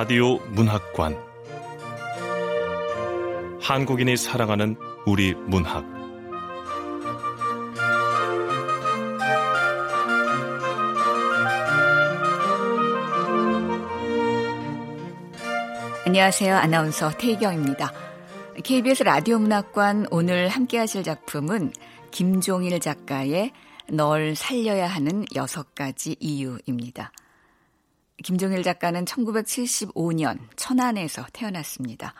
라디오 문학관 한국인이 사랑하는 우리 문학 안녕하세요. 아나운서 태희경입니다. KBS 라디오 문학관 오늘 함께 하실 작품은 김종일 작가의 널 살려야 하는 여섯 가지 이유입니다. 김종일 작가는 1975년 천안에서 태어났습니다.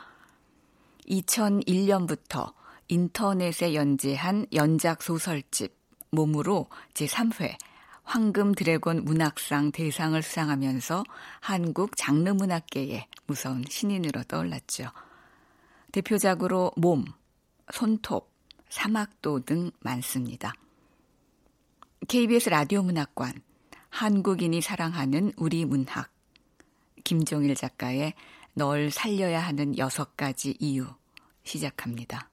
2001년부터 인터넷에 연재한 연작 소설집 몸으로 제3회 황금 드래곤 문학상 대상을 수상하면서 한국 장르 문학계의 무서운 신인으로 떠올랐죠. 대표작으로 몸, 손톱, 사막도 등 많습니다. KBS 라디오 문학관, 한국인이 사랑하는 우리 문학, 김종일 작가의 널 살려야 하는 여섯 가지 이유 시작합니다.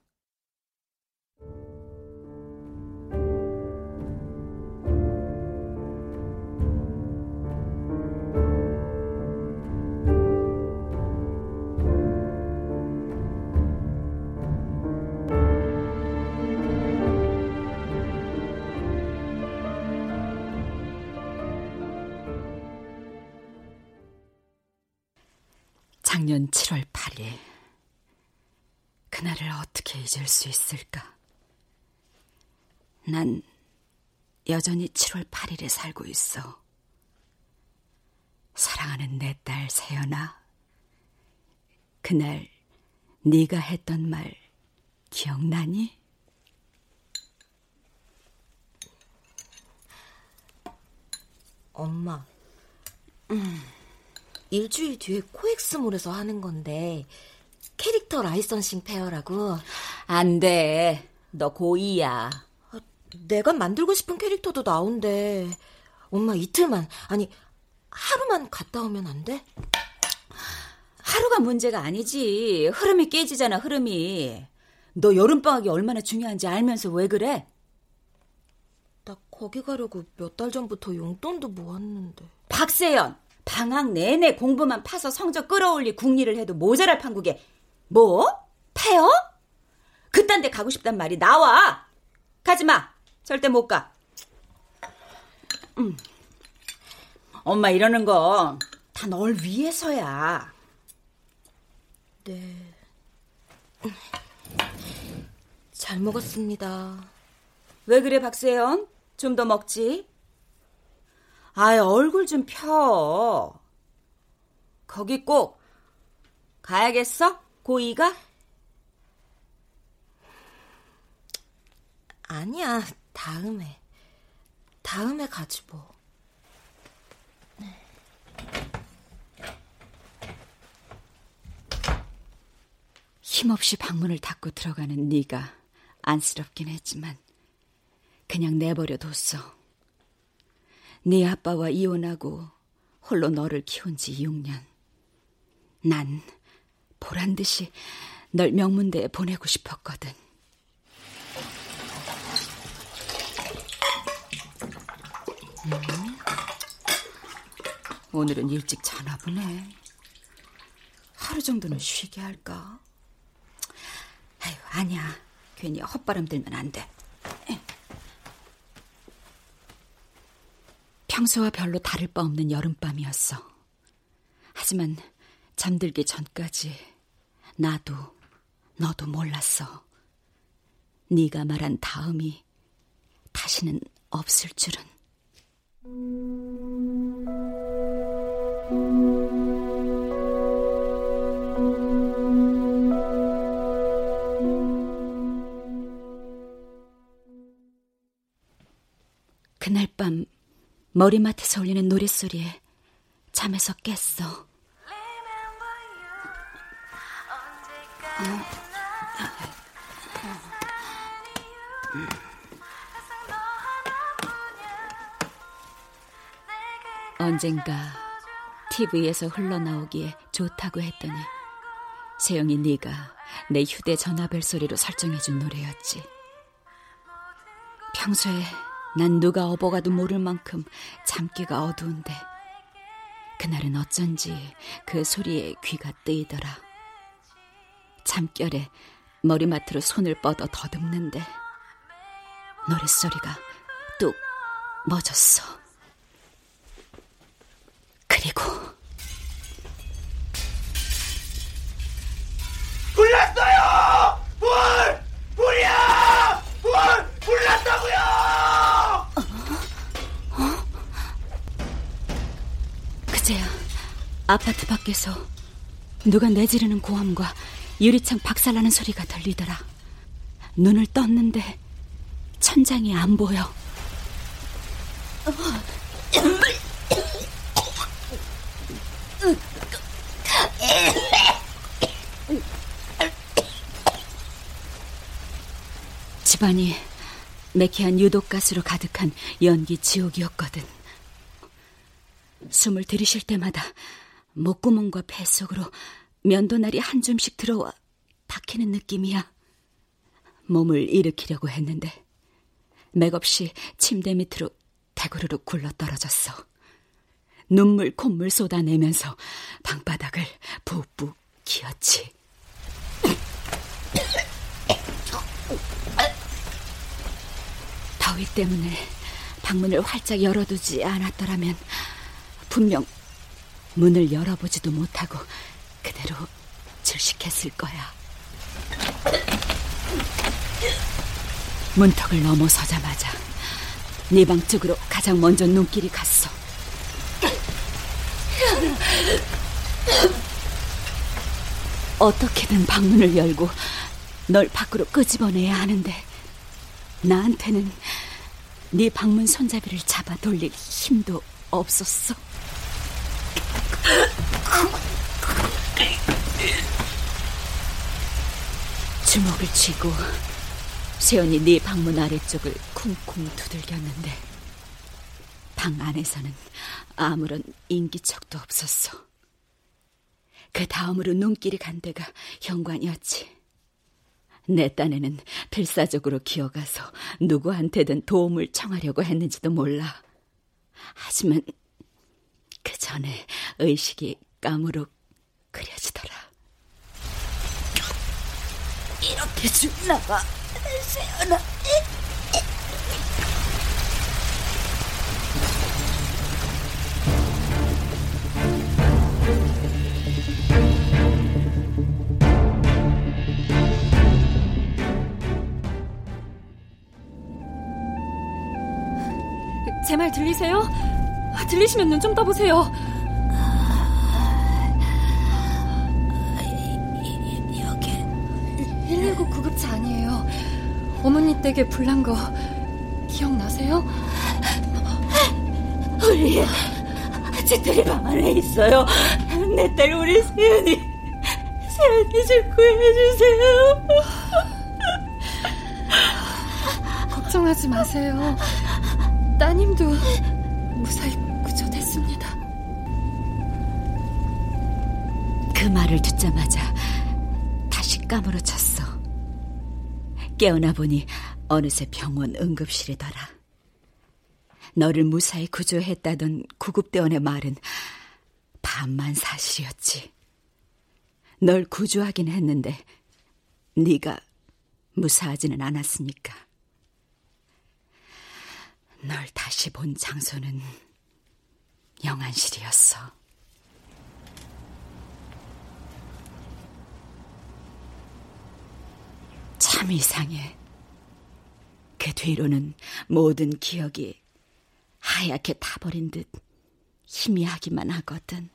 작년 7월 8일. 그날을 어떻게 잊을 수 있을까? 난 여전히 7월 8일에 살고 있어. 사랑하는 내 딸 세연아. 그날 네가 했던 말 기억나니? 엄마. 음. 일주일 뒤에 코엑스몰에서 하는 건데 캐릭터 라이선싱 페어라고. 안 돼. 너 고2야. 아, 내가 만들고 싶은 캐릭터도 나온대. 엄마 이틀만, 아니, 하루만 갔다 오면 안 돼? 하루가 문제가 아니지. 흐름이 깨지잖아, 흐름이. 너 여름방학이 얼마나 중요한지 알면서 왜 그래? 나 거기 가려고 몇 달 전부터 용돈도 모았는데. 박세연! 방학 내내 공부만 파서 성적 끌어올리 국리를 해도 모자랄 판국에 뭐? 패어? 그딴 데 가고 싶단 말이 나와. 가지 마. 절대 못 가. 음. 엄마 이러는 거 다 널 위해서야. 네. 잘 먹었습니다. 왜 그래, 박세연? 좀 더 먹지? 아이, 얼굴 좀 펴. 거기 꼭 가야겠어? 고이가? 아니야, 다음에. 다음에 가지 뭐. 힘없이 방문을 닫고 들어가는 네가 안쓰럽긴 했지만 그냥 내버려 뒀어. 네 아빠와 이혼하고 홀로 너를 키운 지 6년. 난 보란 듯이 널 명문대에 보내고 싶었거든. 음, 오늘은 일찍 자나 보네. 하루 정도는 쉬게 할까? 아유, 아니야. 괜히 헛바람 들면 안 돼. 평소와 별로 다를 바 없는 여름밤이었어. 하지만 잠들기 전까지 나도 너도 몰랐어. 네가 말한 다음이 다시는 없을 줄은. 그날 밤 머리맡에서 울리는 노랫소리에 잠에서 깼어. 언젠가 TV에서 흘러나오기에 좋다고 했더니 세영이 네가 내 휴대 전화 벨 소리로 설정해준 노래였지. 평소에 난 누가 업어가도 모를 만큼 잠기가 어두운데 그날은 어쩐지 그 소리에 귀가 뜨이더라. 잠결에 머리맡으로 손을 뻗어 더듬는데 노랫소리가 뚝 멎었어. 그리고 아파트 밖에서 누가 내지르는 고함과 유리창 박살나는 소리가 들리더라. 눈을 떴는데 천장이 안 보여. 집안이 매캐한 유독가스로 가득한 연기 지옥이었거든. 숨을 들이쉴 때마다 목구멍과 뱃속으로 면도날이 한 줌씩 들어와 박히는 느낌이야. 몸을 일으키려고 했는데 맥없이 침대 밑으로 대구르륵 굴러 떨어졌어. 눈물 콧물 쏟아내면서 방바닥을 푹푹 기었지. 더위 때문에 방문을 활짝 열어두지 않았더라면 분명 문을 열어보지도 못하고 그대로 질식했을 거야. 문턱을 넘어서자마자 네 방 쪽으로 가장 먼저 눈길이 갔어. 어떻게든 방문을 열고 널 밖으로 끄집어내야 하는데 나한테는 네 방문 손잡이를 잡아 돌릴 힘도 없었어. 주먹을 쥐고 세연이 네 방문 아래쪽을 쿵쿵 두들겼는데 방 안에서는 아무런 인기척도 없었어. 그 다음으로 눈길이 간 데가 현관이었지. 내 딴에는 필사적으로 기어가서 누구한테든 도움을 청하려고 했는지도 몰라. 하지만 그 전에 의식이 까무룩 그려지더라. 이렇게 죽나 봐, 세연아. 제 말 들리세요? 들리시면 눈 좀 떠보세요. 여기 119 구급차 아니에요. 어머니 댁에 불난 거 기억나세요? 우리 집들이 방 안에 있어요. 내 딸 우리 세연이 세연이 좀 구해주세요. 걱정하지 마세요. 따님도 무사히 듣자마자 다시 까무러쳤어. 깨어나 보니 어느새 병원 응급실이더라. 너를 무사히 구조했다던 구급대원의 말은 반만 사실이었지. 널 구조하긴 했는데 네가 무사하지는 않았으니까. 널 다시 본 장소는 영안실이었어. 참 이상해. 그 뒤로는 모든 기억이 하얗게 타버린 듯 희미하기만 하거든.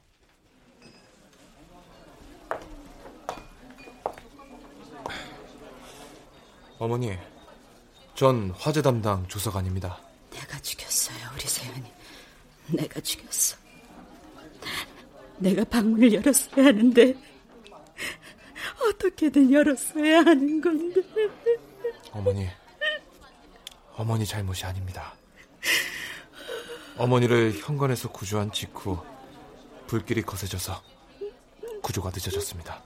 어머니, 전 화재 담당 조사관입니다. 내가 죽였어요, 우리 세연이. 내가 죽였어. 내가 방문을 열었어야 하는데 어떻게든 열었어야 하는 건데. 어머니, 어머니 잘못이 아닙니다. 어머니를 현관에서 구조한 직후 불길이 거세져서 구조가 늦어졌습니다.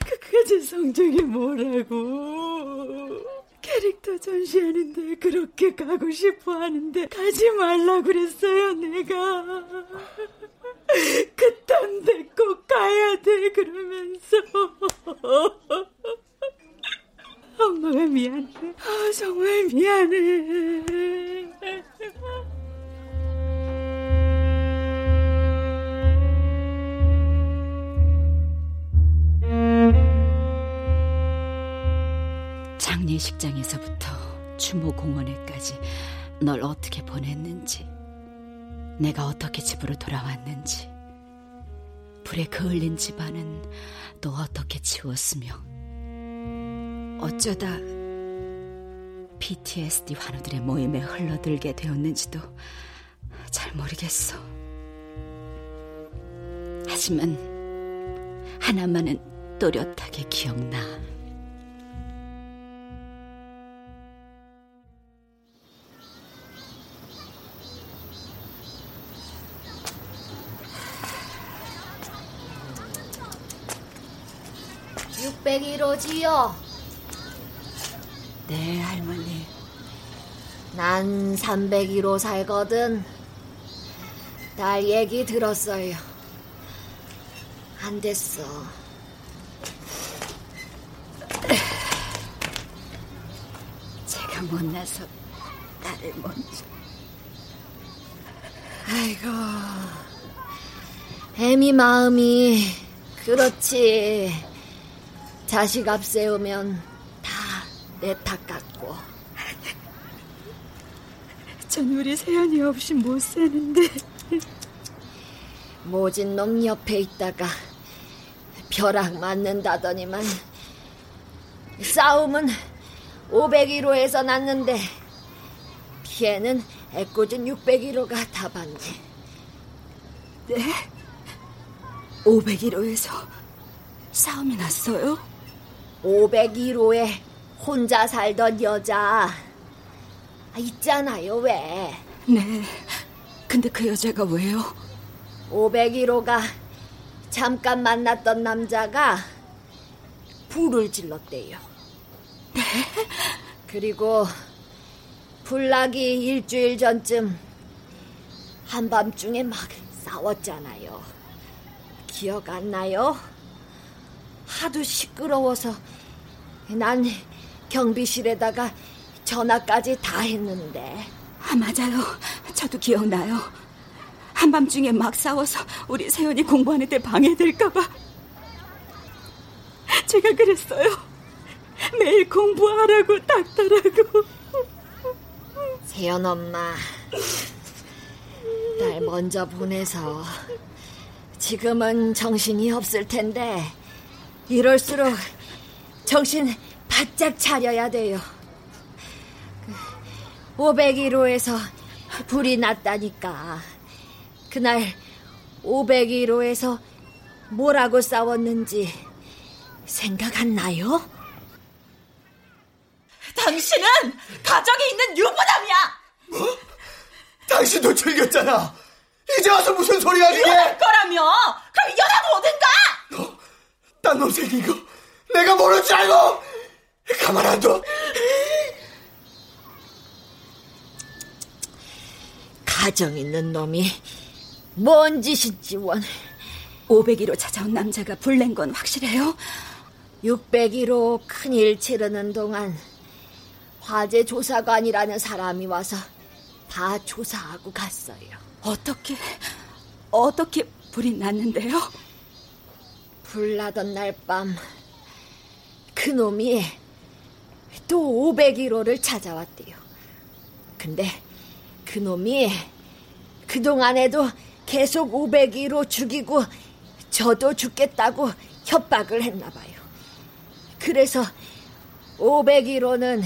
그까지 성적이 뭐라고? 캐릭 캐릭터 전시하는데 그렇게 가고 싶어 하는데 가지 말라 그랬어요, 내가. 그 딴데꼭 가야 돼, 그러면서. 엄마가 미안해. 아, 정말 미안해. 장례식장에서부터 추모공원에까지 널 어떻게 보냈는지, 내가 어떻게 집으로 돌아왔는지, 불에 그을린 집안은 또 어떻게 치웠으며, 어쩌다 PTSD 환우들의 모임에 흘러들게 되었는지도 잘 모르겠어. 하지만 하나만은 또렷하게 기억나. 육백일오지요. 네, 할머니. 난 301호 살거든. 딸 얘기 들었어요. 안 됐어. 제가 못나서 딸을 먼저. 아이고. 애미 마음이 그렇지. 자식 앞세우면 다 내 탓 같고. 전 우리 세연이 없이 못 사는데. 모진 놈 옆에 있다가 벼락 맞는다더니만 싸움은 501호에서 났는데 피해는 애꿎은 601호가 다 받네. 네? 501호에서 싸움이 났어요? 501호에 혼자 살던 여자 아, 있잖아요, 왜? 네. 근데 그 여자가 왜요? 501호가 잠깐 만났던 남자가 불을 질렀대요. 네? 그리고 불나기 일주일 전쯤 한밤중에 막 싸웠잖아요. 기억 안 나요? 하도 시끄러워서 난 경비실에다가 전화까지 다 했는데. 아, 맞아요. 저도 기억나요. 한밤중에 막 싸워서 우리 세연이 공부하는 데 방해될까봐. 제가 그랬어요. 매일 공부하라고 닥달하고. 세연 엄마, 날 먼저 보내서 지금은 정신이 없을 텐데 이럴수록 정신 바짝 차려야 돼요. 501호에서 불이 났다니까. 그날 501호에서 뭐라고 싸웠는지 생각 안 나요? 당신은 가정에 있는 유부남이야! 뭐? 당신도 즐겼잖아! 이제 와서 무슨 소리야, 이게! 이혼할 거라며! 그럼 이혼하고 오든가! 너, 딴놈 생긴 거 내가 모를 줄 알고! 가만 안 둬! 가정 있는 놈이 뭔 짓인지 원. 501호 찾아온 남자가 불낸 건 확실해요? 601호 큰일 치르는 동안 화재 조사관이라는 사람이 와서 다 조사하고 갔어요. 어떻게, 어떻게 불이 났는데요? 불나던 날 밤 그놈이 또 501호를 찾아왔대요. 근데 그놈이 그동안에도 계속 501호 죽이고 저도 죽겠다고 협박을 했나 봐요. 그래서 501호는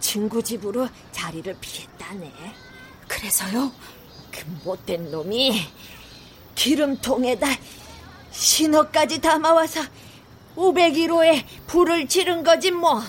친구 집으로 자리를 피했다네. 그래서요? 그 못된 놈이 기름통에다 신호까지 담아와서 501호에 불을 지른 거지 뭐.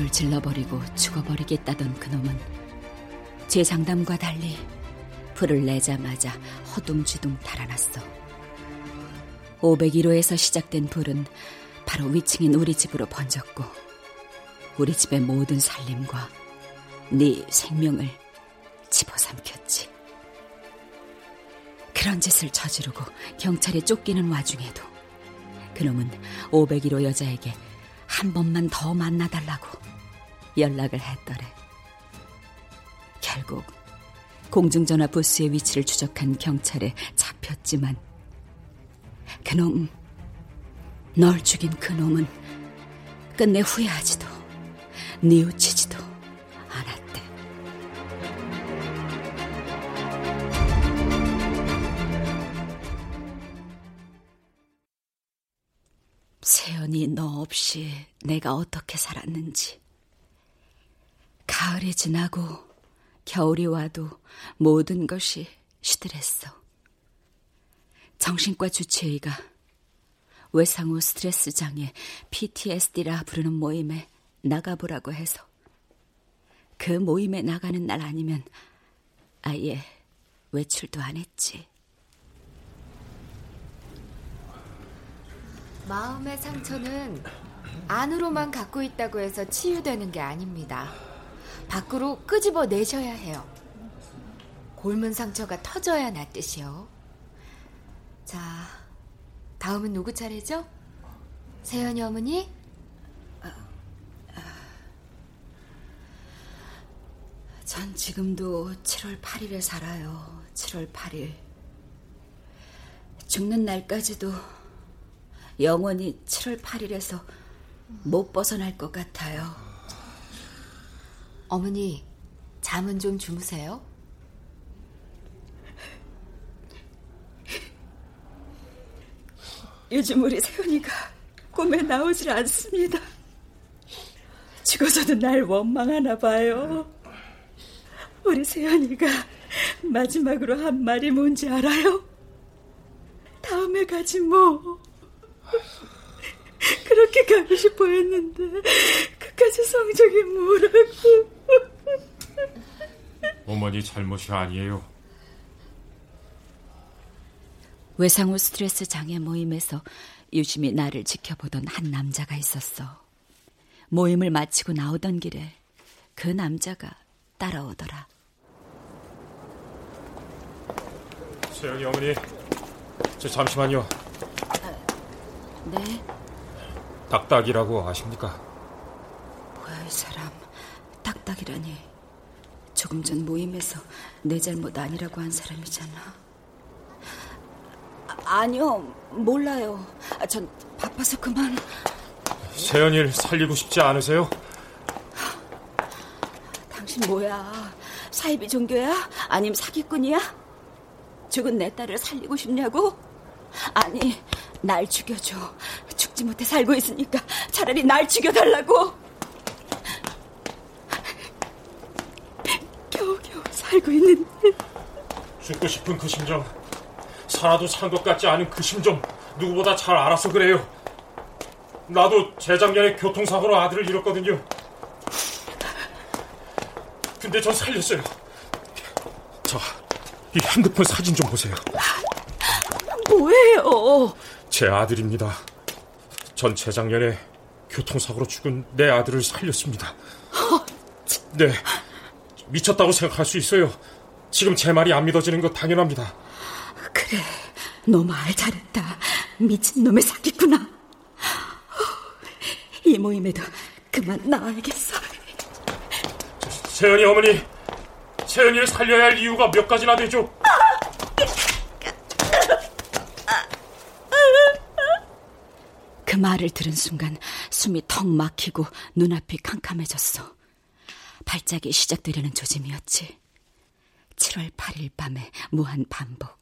불을 질러버리고 죽어버리겠다던 그놈은 제 장담과 달리 불을 내자마자 허둥지둥 달아났어. 501호에서 시작된 불은 바로 위층인 우리 집으로 번졌고 우리 집의 모든 살림과 네 생명을 집어삼켰지. 그런 짓을 저지르고 경찰에 쫓기는 와중에도 그놈은 501호 여자에게 한 번만 더 만나달라고 연락을 했더래. 결국 공중전화 부스의 위치를 추적한 경찰에 잡혔지만 그놈, 널 죽인 그놈은 끝내 후회하지도 뉘우치지도 않았대. 세연이 너 없이 내가 어떻게 살았는지. 가을이 지나고 겨울이 와도 모든 것이 시들했어. 정신과 주치의가 외상후 스트레스 장애 PTSD라 부르는 모임에 나가보라고 해서 그 모임에 나가는 날 아니면 아예 외출도 안 했지. 마음의 상처는 안으로만 갖고 있다고 해서 치유되는 게 아닙니다. 밖으로 끄집어 내셔야 해요. 골문 상처가 터져야 낫듯이요. 자, 다음은 누구 차례죠? 세연이 어머니? 전 지금도 7월 8일에 살아요. 7월 8일. 죽는 날까지도 영원히 7월 8일에서 못 벗어날 것 같아요. 어머니, 잠은 좀 주무세요. 요즘 우리 세훈이가 꿈에 나오질 않습니다. 죽어서도 날 원망하나 봐요. 우리 세연이가 마지막으로 한 말이 뭔지 알아요? 다음에 가지 뭐. 그렇게 가고 싶어 했는데 끝까지 성적이 뭐라고. 어머니 잘못이 아니에요. 외상후 스트레스 장애 모임에서 유심히 나를 지켜보던 한 남자가 있었어. 모임을 마치고 나오던 길에 그 남자가 따라오더라. 세영이 어머니, 저 잠시만요. 네? 딱딱이라고 아십니까? 뭐야 이 사람 딱딱이라니. 조금 전 모임에서 내 잘못 아니라고 한 사람이잖아. 아, 아니요, 몰라요. 아, 전 바빠서 그만. 세연이를 살리고 싶지 않으세요? 당신 뭐야? 사이비 종교야? 아님 사기꾼이야? 죽은 내 딸을 살리고 싶냐고? 아니, 날 죽여줘. 죽지 못해 살고 있으니까 차라리 날 죽여달라고. 겨우겨우 살고 있는데. 죽고 싶은 그 심정, 살아도 산 것 같지 않은 그 심정, 누구보다 잘 알아서 그래요. 나도 재작년에 교통사고로 아들을 잃었거든요. 근데 전 살렸어요. 자, 이 핸드폰 사진 좀 보세요. 뭐예요? 제 아들입니다. 전 재작년에 교통사고로 죽은 내 아들을 살렸습니다. 네, 미쳤다고 생각할 수 있어요. 지금 제 말이 안 믿어지는 거 당연합니다. 그래, 너 말 잘했다. 미친놈의 사기구나. 이 모임에도 그만 나와야겠어. 세연이 어머니, 세연이를 살려야 할 이유가 몇 가지나 되죠. 그 말을 들은 순간 숨이 턱 막히고 눈앞이 캄캄해졌어. 발작이 시작되려는 조짐이었지. 7월 8일 밤의 무한 반복.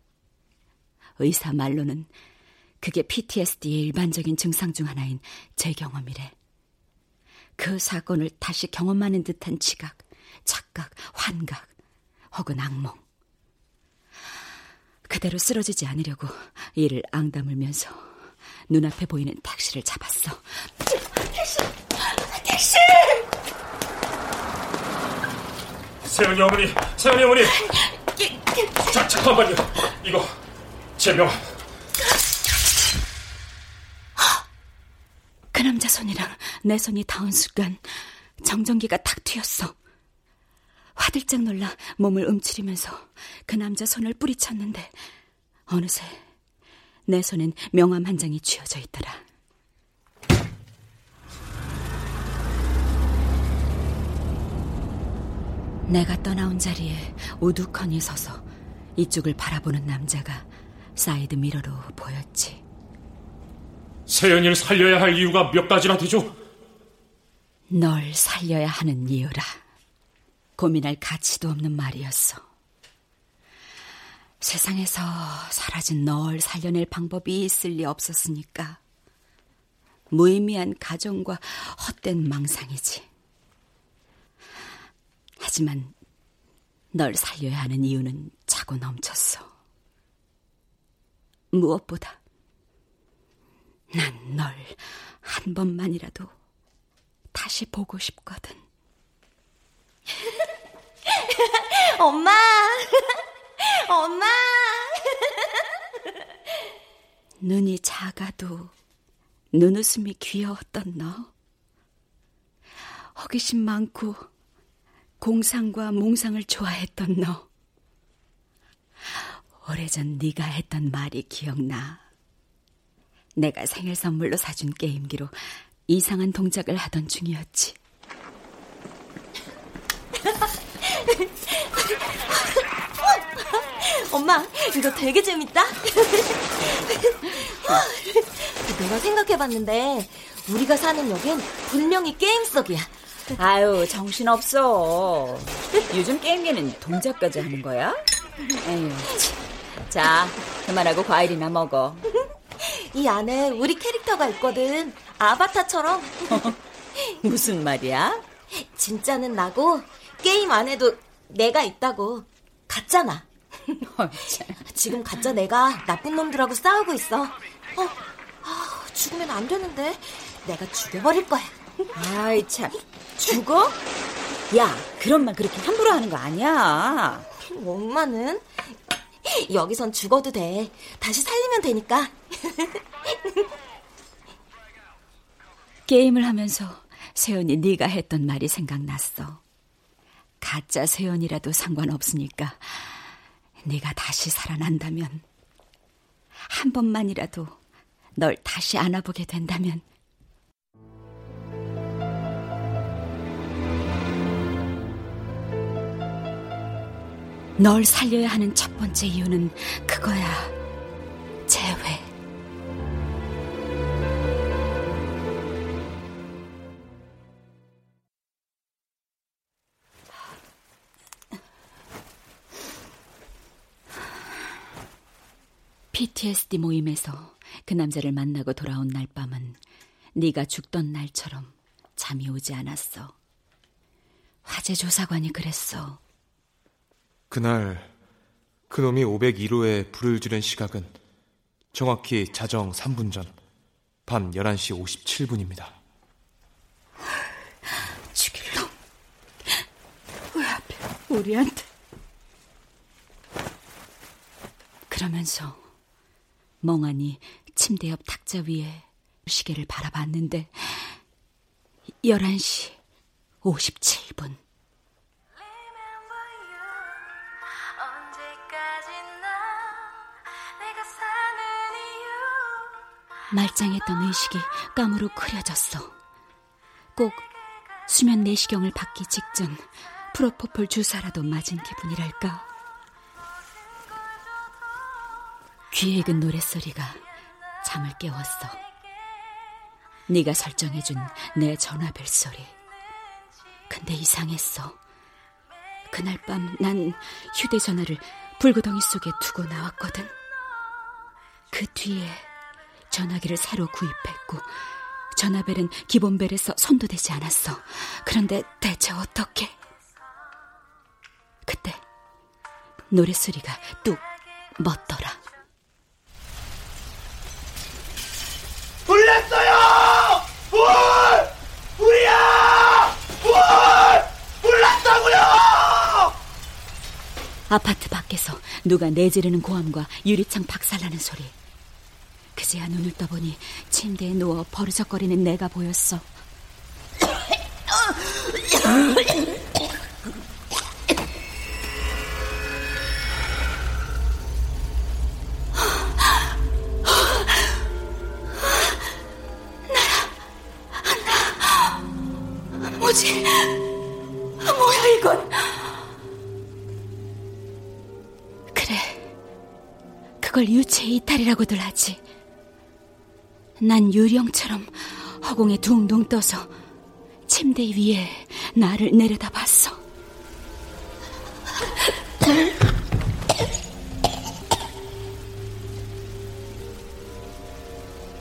의사 말로는 그게 PTSD의 일반적인 증상 중 하나인 제 경험이래. 그 사건을 다시 경험하는 듯한 지각, 착각, 환각, 혹은 악몽. 그대로 쓰러지지 않으려고 이를 앙다물면서 눈앞에 보이는 택시를 잡았어. 택시! 택시! 세연이 어머니, 세연이 어머니. 자, 잠깐만요. 이거 제 명함. 그 남자 손이랑 내 손이 닿은 순간 정전기가 탁 튀었어. 화들짝 놀라 몸을 움츠리면서 그 남자 손을 뿌리쳤는데 어느새 내 손엔 명함 한 장이 쥐어져 있더라. 내가 떠나온 자리에 우두커니 서서 이쪽을 바라보는 남자가 사이드 미러로 보였지. 세연이를 살려야 할 이유가 몇 가지나 되죠? 널 살려야 하는 이유라. 고민할 가치도 없는 말이었어. 세상에서 사라진 널 살려낼 방법이 있을 리 없었으니까. 무의미한 가정과 헛된 망상이지. 하지만 널 살려야 하는 이유는 차고 넘쳤어. 무엇보다 난 널 한 번만이라도 다시 보고 싶거든. 엄마! 엄마! 눈이 작아도 눈웃음이 귀여웠던 너. 호기심 많고 공상과 몽상을 좋아했던 너. 오래전 네가 했던 말이 기억나. 내가 생일 선물로 사준 게임기로 이상한 동작을 하던 중이었지. 엄마, 이거 되게 재밌다. 내가 생각해봤는데 우리가 사는 역엔 분명히 게임 속이야. 아유, 정신없어. 요즘 게임기는 동작까지 하는 거야? 에휴, 자, 그만하고 과일이나 먹어. 이 안에 우리 캐릭터가 있거든. 아바타처럼. 무슨 말이야? 진짜는 나고 게임 안에도 내가 있다고. 가짜나. 지금 가짜 내가 나쁜 놈들하고 싸우고 있어. 어, 아, 죽으면 안 되는데 내가 죽여버릴 거야. 아이 참, 죽어? 야, 그런 말 그렇게 함부로 하는 거 아니야. 엄마는 여기선 죽어도 돼. 다시 살리면 되니까. 게임을 하면서 세연이 네가 했던 말이 생각났어. 가짜 세연이라도 상관없으니까 네가 다시 살아난다면 한 번만이라도 널 다시 안아보게 된다면 널 살려야 하는 첫 번째 이유는 그거야. 재회. PTSD 모임에서 그 남자를 만나고 돌아온 날 밤은 네가 죽던 날처럼 잠이 오지 않았어. 화재 조사관이 그랬어. 그날 그놈이 501호에 불을 지른 시각은 정확히 자정 3분 전 밤 11시 57분입니다. 죽일 놈. 왜 하필 우리한테. 그러면서 멍하니 침대 옆 탁자 위에 시계를 바라봤는데 11시 57분. 말짱했던 의식이 깜으로 흐려졌어. 꼭 수면 내시경을 받기 직전 프로포폴 주사라도 맞은 기분이랄까. 귀에 익은 노랫소리가 잠을 깨웠어. 네가 설정해준 내 전화벨 소리. 근데 이상했어. 그날 밤 난 휴대전화를 불구덩이 속에 두고 나왔거든. 그 뒤에 전화기를 새로 구입했고 전화벨은 기본벨에서 손도 대지 않았어. 그런데 대체 어떻게? 그때 노랫소리가 뚝 멎더라. 불났어요! 불! 불이야! 불! 불났다고요! 아파트 밖에서 누가 내지르는 고함과 유리창 박살나는 소리. 그제야 눈을 떠보니 침대에 누워 버르적거리는 내가 보였어. 이건? 그래. 그걸 유체 이탈이라고들 하지. 난 유령처럼 허공에 둥둥 떠서 침대 위에 나를 내려다 봤어.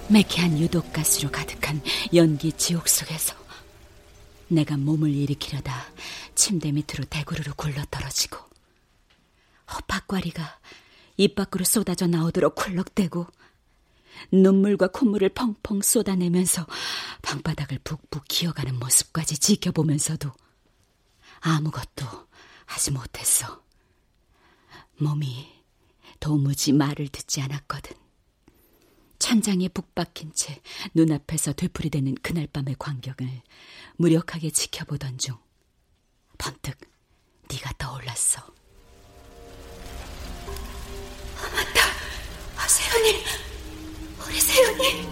매캐한 유독가스로 가득한 연기 지옥 속에서 내가 몸을 일으키려다 침대 밑으로 대구르르 굴러 떨어지고 허파과리가 입 밖으로 쏟아져 나오도록 굴럭대고 눈물과 콧물을 펑펑 쏟아내면서 방바닥을 북북 기어가는 모습까지 지켜보면서도 아무것도 하지 못했어. 몸이 도무지 말을 듣지 않았거든. 천장에 북 박힌 채 눈앞에서 되풀이되는 그날 밤의 광경을 무력하게 지켜보던 중 번뜩 네가 떠올랐어. 아, 맞다. 아, 세연이, 우리 세연이.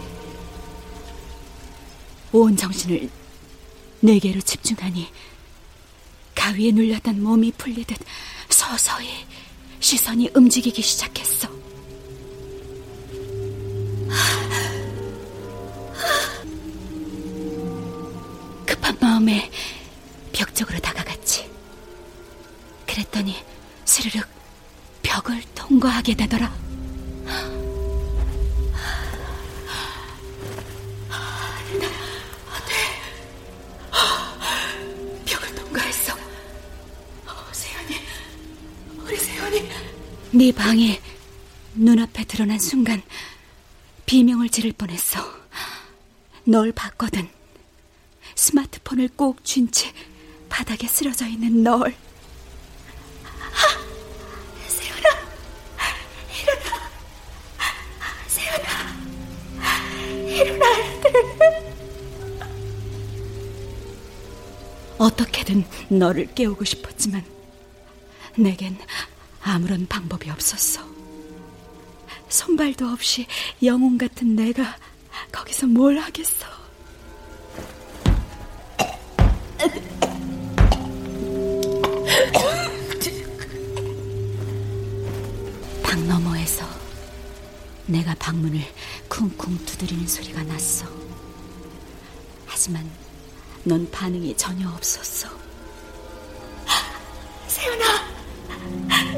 온 정신을 내게로 집중하니 가위에 눌렸던 몸이 풀리듯 서서히 시선이 움직이기 시작했어. 급한 마음에 벽 쪽으로 다가갔지. 그랬더니 스르륵 벽을 통과하게 되더라. 네 방에 눈앞에 드러난 순간 비명을 지를 뻔했어. 널 봤거든. 스마트폰을 꼭 쥔 채 바닥에 쓰러져 있는 널. 어떻게든 너를 깨우고 싶었지만 내겐 아무런 방법이 없었어. 손발도 없이 영웅 같은 내가 거기서 뭘 하겠어. 방 너머에서 내가 방문을 쿵쿵 두드리는 소리가 났어. 하지만 넌 반응이 전혀 없었어.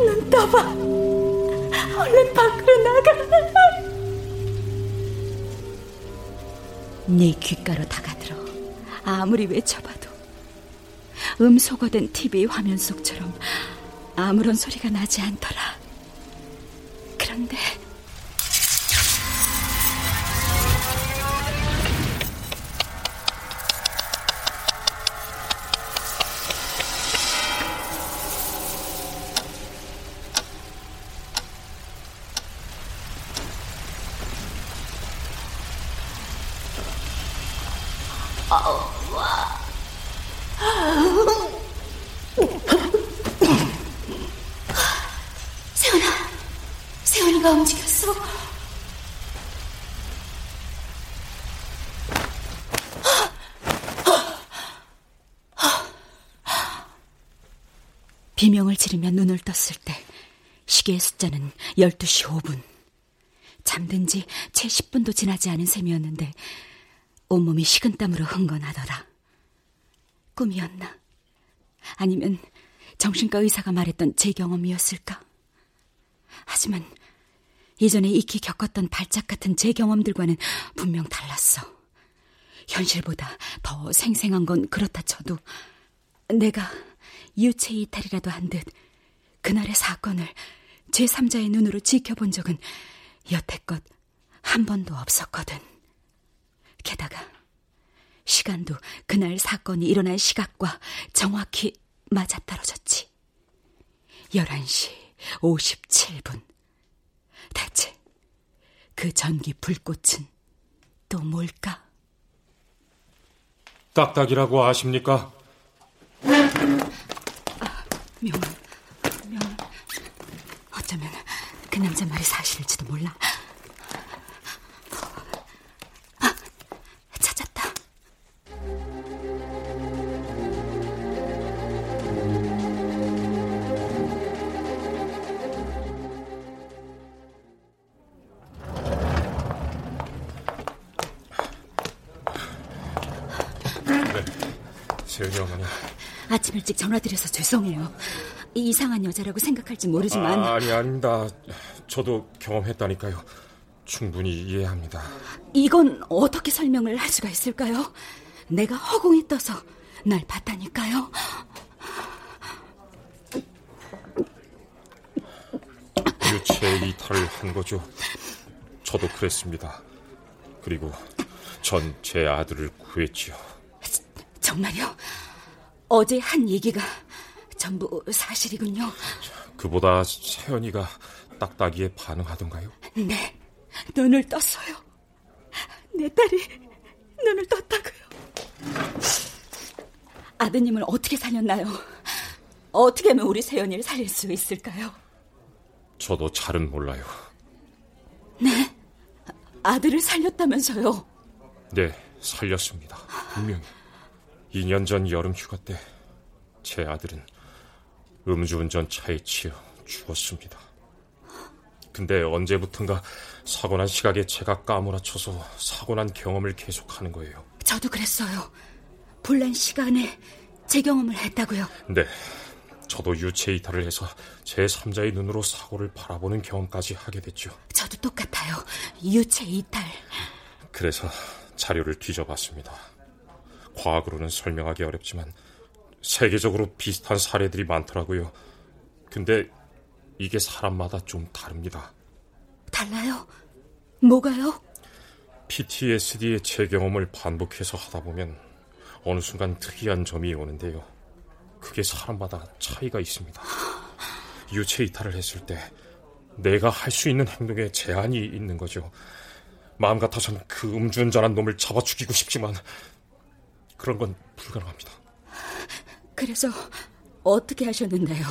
눈 떠봐. 얼른 밖으로 나가. 네 귓가로 다가들어 아무리 외쳐봐도 음소거된 TV 화면 속처럼 아무런 소리가 나지 않더라. 세연아, 세연이가 움직였어. 비명을 지르며 눈을 떴을 때 시계의 숫자는 12시 5분. 잠든 지 채 10분도 지나지 않은 셈이었는데 온몸이 식은땀으로 흥건하더라. 꿈이었나? 아니면 정신과 의사가 말했던 제 경험이었을까? 하지만 이전에 익히 겪었던 발작 같은 제 경험들과는 분명 달랐어. 현실보다 더 생생한 건 그렇다 쳐도 내가 유체 이탈이라도 한 듯 그날의 사건을 제3자의 눈으로 지켜본 적은 여태껏 한 번도 없었거든. 게다가 시간도 그날 사건이 일어난 시각과 정확히 맞아떨어졌지. 11시 57분. 대체 그 전기 불꽃은 또 뭘까? 딱딱이라고 아십니까? 아, 명, 명. 어쩌면 그 남자 말이 사실일지도 몰라. 세은이 어머니. 아침 일찍 전화드려서 죄송해요. 이상한 여자라고 생각할지 모르지만. 아, 아니, 아닙니다. 저도 경험했다니까요. 충분히 이해합니다. 이건 어떻게 설명을 할 수가 있을까요? 내가 허공에 떠서 날 봤다니까요. 유체 이탈을 한 거죠. 저도 그랬습니다. 그리고 전 제 아들을 구했지요. 정말요? 어제 한 얘기가 전부 사실이군요. 그보다 세연이가 딱딱이에 반응하던가요? 네, 눈을 떴어요. 내 딸이 눈을 떴다고요. 아드님을 어떻게 살렸나요? 어떻게 하면 우리 세연이를 살릴 수 있을까요? 저도 잘은 몰라요. 네? 아들을 살렸다면서요? 네, 살렸습니다. 분명히. 2년 전 여름 휴가 때 제 아들은 음주운전 차에 치여 죽었습니다. 근데 언제부턴가 사고 난 시각에 제가 까무라쳐서 사고 난 경험을 계속하는 거예요. 저도 그랬어요. 불난 시간에 제 경험을 했다고요. 네. 저도 유체 이탈을 해서 제3자의 눈으로 사고를 바라보는 경험까지 하게 됐죠. 저도 똑같아요. 유체 이탈. 그래서 자료를 뒤져봤습니다. 과학으로는 설명하기 어렵지만 세계적으로 비슷한 사례들이 많더라고요. 근데 이게 사람마다 좀 다릅니다. 달라요? 뭐가요? PTSD의 재경험을 반복해서 하다 보면 어느 순간 특이한 점이 오는데요. 그게 사람마다 차이가 있습니다. 유체 이탈을 했을 때 내가 할 수 있는 행동에 제한이 있는 거죠. 마음 같아선 그 음주운전한 놈을 잡아 죽이고 싶지만 그런 건 불가능합니다. 그래서 어떻게 하셨는데요?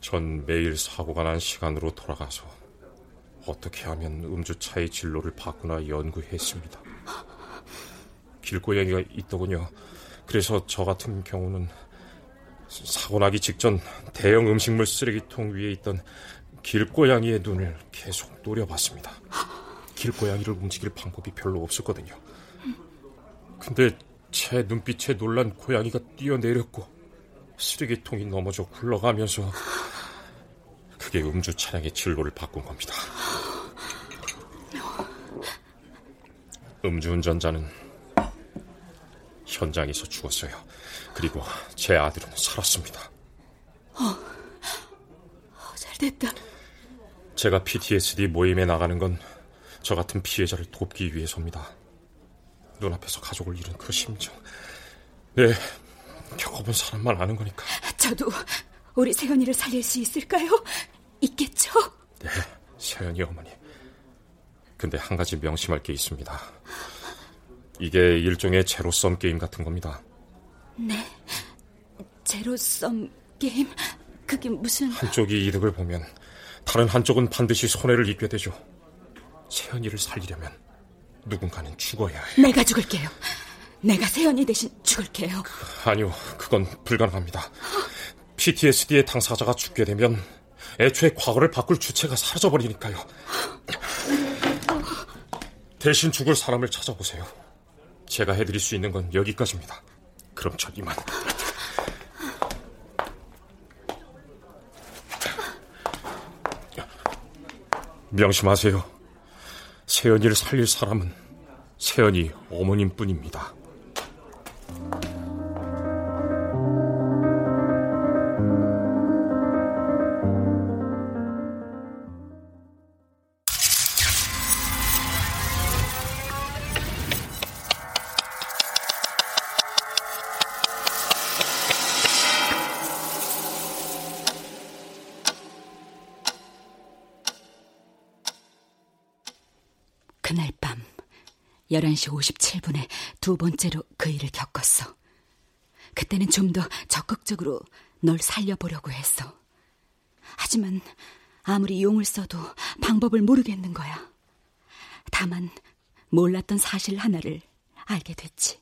전 매일 사고가 난 시간으로 돌아가서 어떻게 하면 음주차의 진로를 바꾸나 연구했습니다. 길고양이가 있더군요. 그래서 저 같은 경우는 사고 나기 직전 대형 음식물 쓰레기통 위에 있던 길고양이의 눈을 계속 노려봤습니다. 길고양이를 움직일 방법이 별로 없었거든요. 근데 제 눈빛에 놀란 고양이가 뛰어내렸고 쓰레기통이 넘어져 굴러가면서 그게 음주 차량의 진로를 바꾼 겁니다. 음주운전자는 현장에서 죽었어요. 그리고 제 아들은 살았습니다. 어, 어, 잘됐다. 제가 PTSD 모임에 나가는 건 저 같은 피해자를 돕기 위해서입니다. 눈앞에서 가족을 잃은 그 심정. 네, 겪어본 사람만 아는 거니까. 저도 우리 세연이를 살릴 수 있을까요? 있겠죠? 네, 세연이 어머니. 근데 한 가지 명심할 게 있습니다. 이게 일종의 제로섬 게임 같은 겁니다. 네, 제로섬 게임? 그게 무슨... 한쪽이 이득을 보면 다른 한쪽은 반드시 손해를 입게 되죠. 세연이를 살리려면 누군가는 죽어야 해요. 내가 죽을게요. 내가 세연이 대신 죽을게요. 아니요, 그건 불가능합니다. PTSD의 당사자가 죽게 되면 애초에 과거를 바꿀 주체가 사라져버리니까요. 대신 죽을 사람을 찾아보세요. 제가 해드릴 수 있는 건 여기까지입니다. 그럼 전 이만. 명심하세요. 세연이를 살릴 사람은 세연이 어머님뿐입니다. 11시 57분에 두 번째로 그 일을 겪었어. 그때는 좀 더 적극적으로 널 살려보려고 했어. 하지만 아무리 용을 써도 방법을 모르겠는 거야. 다만 몰랐던 사실 하나를 알게 됐지.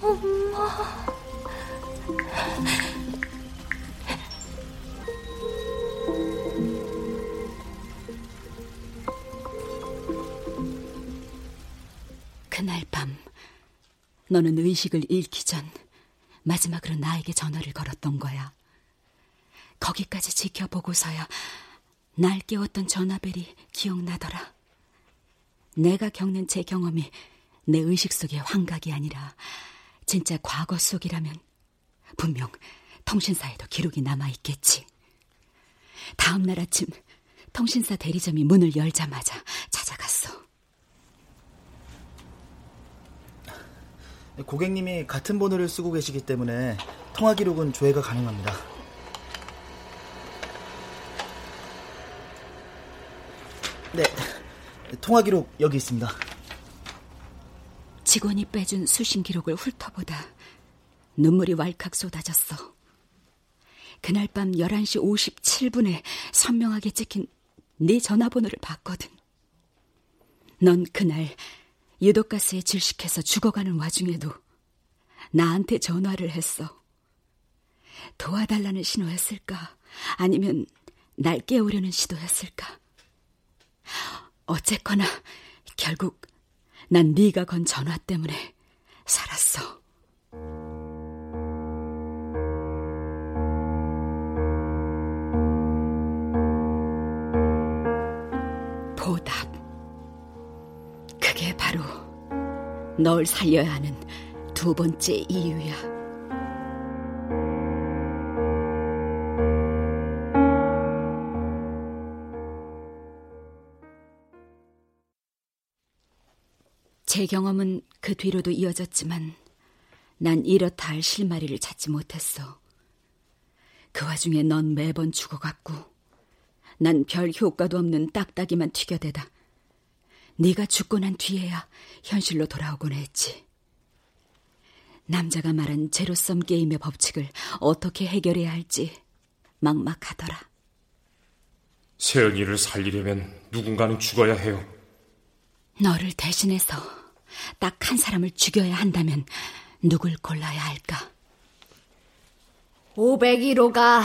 엄마. 그날 밤 너는 의식을 잃기 전 마지막으로 나에게 전화를 걸었던 거야. 거기까지 지켜보고서야 날 깨웠던 전화벨이 기억나더라. 내가 겪는 제 경험이 내 의식 속의 환각이 아니라 진짜 과거 속이라면 분명 통신사에도 기록이 남아있겠지. 다음 날 아침 통신사 대리점이 문을 열자마자 찾아갔어. 고객님이 같은 번호를 쓰고 계시기 때문에 통화 기록은 조회가 가능합니다. 네, 통화 기록 여기 있습니다. 직원이 빼준 수신 기록을 훑어보다 눈물이 왈칵 쏟아졌어. 그날 밤 11시 57분에 선명하게 찍힌 네 전화번호를 봤거든. 넌 그날 유독가스에 질식해서 죽어가는 와중에도 나한테 전화를 했어. 도와달라는 신호였을까? 아니면 날 깨우려는 시도였을까? 어쨌거나 결국 난 네가 건 전화 때문에 살았어. 보답. 그게 바로 널 살려야 하는 두 번째 이유야. 제 경험은 그 뒤로도 이어졌지만 난 이렇다 할 실마리를 찾지 못했어. 그 와중에 넌 매번 죽어갔고 난 별 효과도 없는 딱딱이만 튀겨대다. 네가 죽고 난 뒤에야 현실로 돌아오곤 했지. 남자가 말한 제로섬 게임의 법칙을 어떻게 해결해야 할지 막막하더라. 세연이를 살리려면 누군가는 죽어야 해요. 너를 대신해서 딱 한 사람을 죽여야 한다면 누굴 골라야 할까? 501호가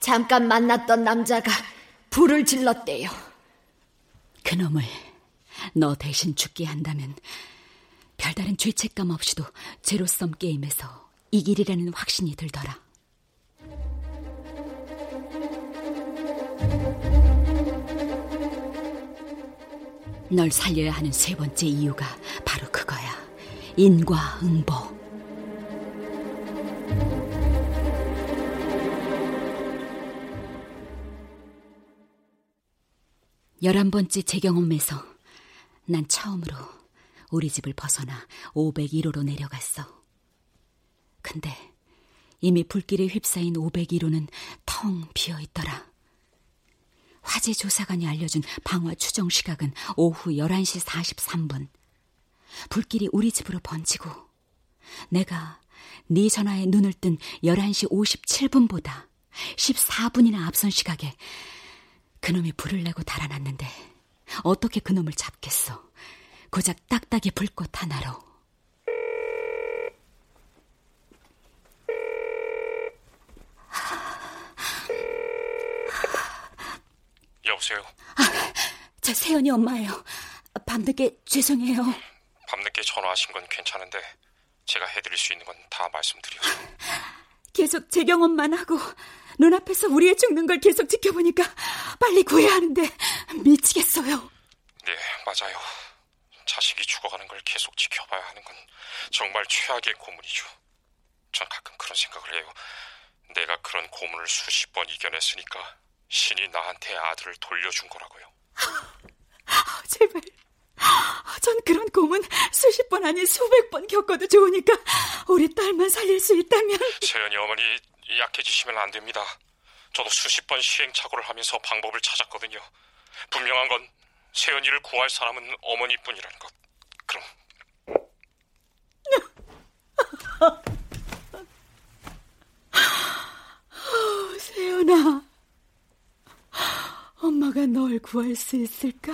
잠깐 만났던 남자가 불을 질렀대요. 그놈을 너 대신 죽게 한다면 별다른 죄책감 없이도 제로섬 게임에서 이길이라는 확신이 들더라. 널 살려야 하는 세 번째 이유가 바로 그거야. 인과응보. 열한 번째 재경험에서 난 처음으로 우리 집을 벗어나 501호로 내려갔어. 근데 이미 불길에 휩싸인 501호는 텅 비어 있더라. 화재 조사관이 알려준 방화 추정 시각은 오후 11시 43분. 불길이 우리 집으로 번지고 내가 네 전화에 눈을 뜬 11시 57분보다 14분이나 앞선 시각에 그놈이 불을 내고 달아났는데 어떻게 그놈을 잡겠어. 고작 딱딱이 불꽃 하나로. 여보세요. 아, 저 세연이 엄마예요. 밤늦게 죄송해요. 밤늦게 전화하신 건 괜찮은데 제가 해드릴 수 있는 건 다 말씀드려서. 계속 제 경험만 하고 눈앞에서 우리의 죽는 걸 계속 지켜보니까 빨리 구해야 하는데 미치겠어요. 네, 맞아요. 자식이 죽어가는 걸 계속 지켜봐야 하는 건 정말 최악의 고문이죠. 전 가끔 그런 생각을 해요. 내가 그런 고문을 수십 번 이겨냈으니까 신이 나한테 아들을 돌려준 거라고요. 제발. 전 그런 고문 수십 번 아닌 수백 번 겪어도 좋으니까 우리 딸만 살릴 수 있다면. 세연이 어머니 약해지시면 안 됩니다. 저도 수십 번 시행착오를 하면서 방법을 찾았거든요. 분명한 건 세연이를 구할 사람은 어머니뿐이라는 것. 그럼. 어, 세연아, 엄마가 널 구할 수 있을까?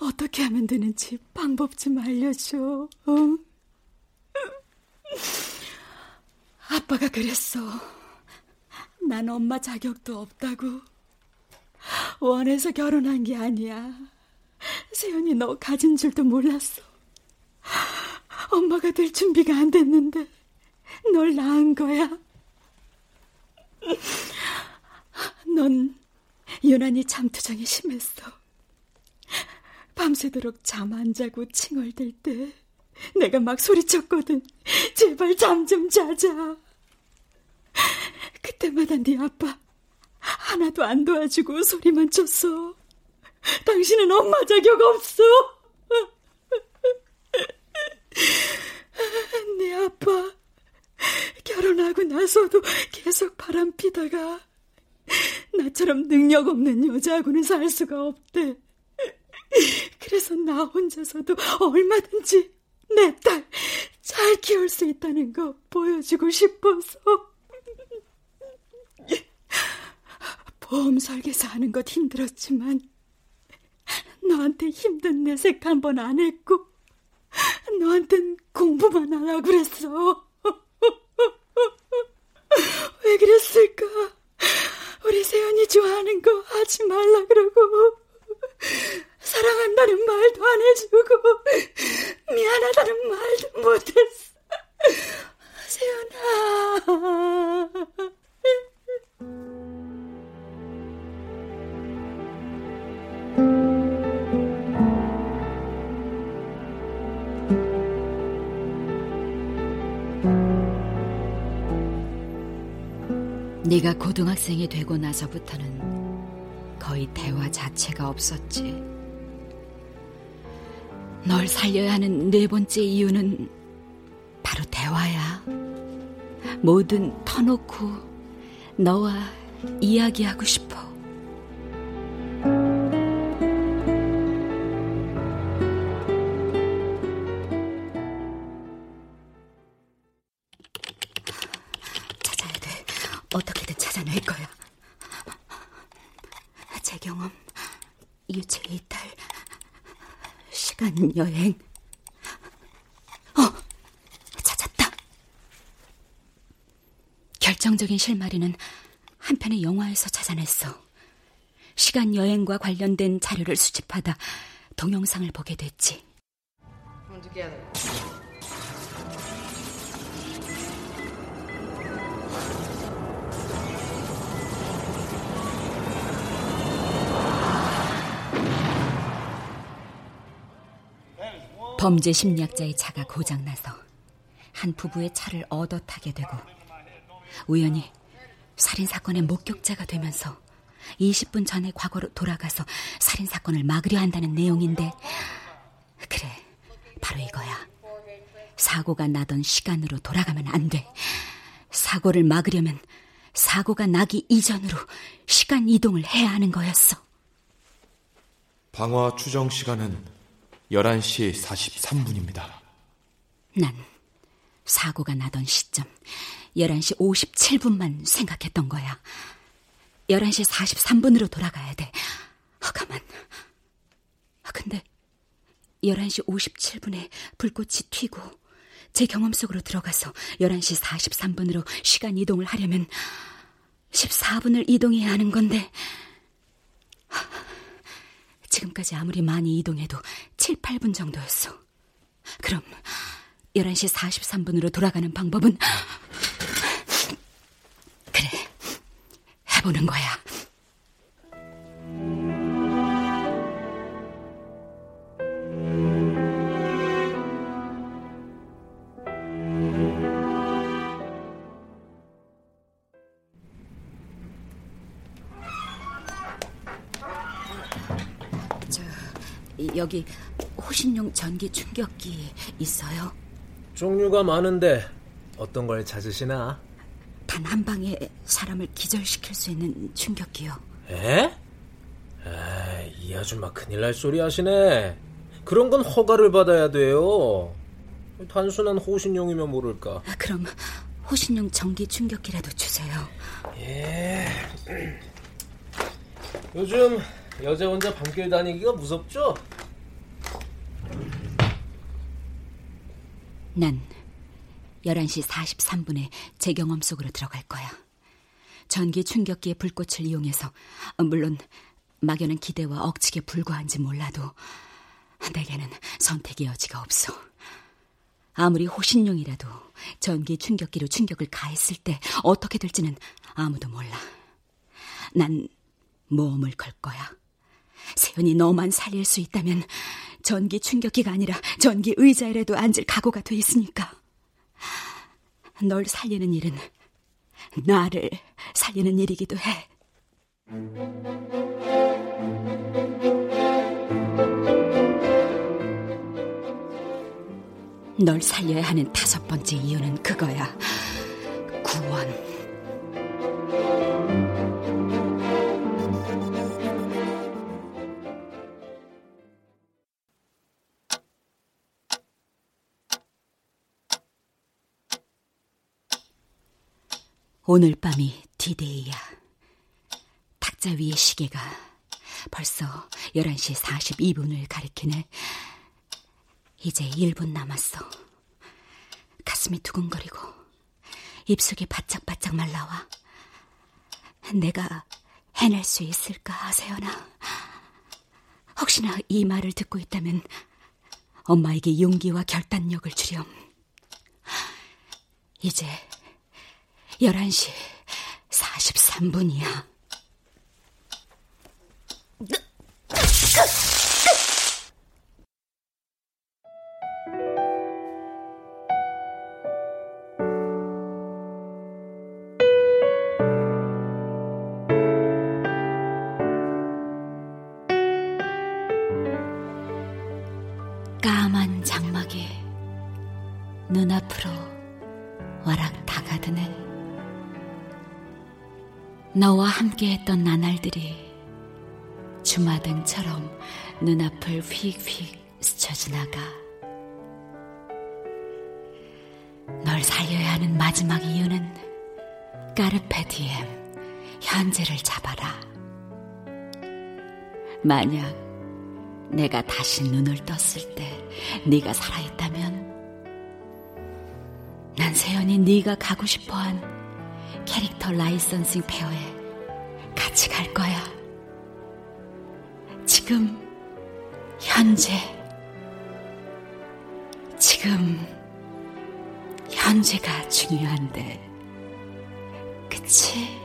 어떻게 하면 되는지 방법 좀 알려줘. 어? 아빠가 그랬어. 난 엄마 자격도 없다고. 원해서 결혼한 게 아니야. 세연이 너 가진 줄도 몰랐어. 엄마가 될 준비가 안 됐는데 널 낳은 거야. 넌 유난히 잠투정이 심했어. 밤새도록 잠 안 자고 칭얼댈 때 내가 막 소리쳤거든. 제발 잠 좀 자자. 그때마다 네 아빠 하나도 안 도와주고 소리만 쳤어. 당신은 엄마 자격 없어. 네 아빠 결혼하고 나서도 계속 바람 피다가 나처럼 능력 없는 여자하고는 살 수가 없대. 그래서 나 혼자서도 얼마든지 내 딸 잘 키울 수 있다는 거 보여주고 싶어서. 보험 설계사 하는 것 힘들었지만 너한테 힘든 내색 한 번 안 했고 너한텐 공부만 하라고 그랬어. 왜 그랬을까? 우리 세연이 좋아하는 거 하지 말라 그러고 사랑한다는 말도 안 해주고 미안하다는 말도 못했어. 세연아. 네가 고등학생이 되고 나서부터는 거의 대화 자체가 없었지. 널 살려야 하는 네 번째 이유는 바로 대화야. 뭐든 터놓고 너와 이야기하고 싶어. 어떻게든 찾아낼 거야. 제 경험, 유체 이탈, 시간 여행. 어, 찾았다. 결정적인 실마리는 한편의 영화에서 찾아냈어. 시간 여행과 관련된 자료를 수집하다 동영상을 보게 됐지. 범죄 심리학자의 차가 고장나서 한 부부의 차를 얻어 타게 되고 우연히 살인 사건의 목격자가 되면서 20분 전에 과거로 돌아가서 살인 사건을 막으려 한다는 내용인데 그래 바로 이거야. 사고가 나던 시간으로 돌아가면 안 돼. 사고를 막으려면 사고가 나기 이전으로 시간 이동을 해야 하는 거였어. 방화 추정 시간은 11시 43분입니다. 난 사고가 나던 시점 11시 57분만 생각했던 거야. 11시 43분으로 돌아가야 돼. 아, 가만. 아, 근데 11시 57분에 불꽃이 튀고 제 경험 속으로 들어가서 11시 43분으로 시간 이동을 하려면 14분을 이동해야 하는 건데 지금까지 아무리 많이 이동해도 7, 8분 정도였어. 그럼 11시 43분으로 돌아가는 방법은 그래. 해보는 거야. 여기 호신용 전기 충격기 있어요? 종류가 많은데 어떤 걸 찾으시나? 단 한 방에 사람을 기절시킬 수 있는 충격기요. 에? 에이, 이 아줌마 큰일 날 소리 하시네. 그런 건 허가를 받아야 돼요. 단순한 호신용이면 모를까. 아, 그럼 호신용 전기 충격기라도 주세요. 예. 요즘 여자 혼자 밤길 다니기가 무섭죠? 난 11시 43분에 제 경험 속으로 들어갈 거야. 전기 충격기의 불꽃을 이용해서 물론 막연한 기대와 억측에 불과한지 몰라도 내게는 선택의 여지가 없어. 아무리 호신용이라도 전기 충격기로 충격을 가했을 때 어떻게 될지는 아무도 몰라. 난 모험을 걸 거야. 세연이 너만 살릴 수 있다면 전기 충격기가 아니라 전기 의자에라도 앉을 각오가 돼 있으니까. 널 살리는 일은 나를 살리는 일이기도 해. 널 살려야 하는 다섯 번째 이유는 그거야. 구원. 오늘 밤이 디데이야. 탁자 위의 시계가 벌써 11시 42분을 가리키네. 이제 1분 남았어. 가슴이 두근거리고 입속이 바짝바짝 말라와. 내가 해낼 수 있을까, 세연아? 혹시나 이 말을 듣고 있다면 엄마에게 용기와 결단력을 주렴. 이제 11시 43분이야. 까만 장막에 눈앞으로 와락 다가드는 너와 함께했던 나날들이 주마등처럼 눈앞을 휙휙 스쳐 지나가. 널 살려야 하는 마지막 이유는 까르페 디엠 현재를 잡아라. 만약 내가 다시 눈을 떴을 때 네가 살아있다면 난 세연이 네가 가고 싶어한 캐릭터 라이선싱 페어에 같이 갈 거야. 지금, 현재, 지금, 현재가 중요한데, 그치?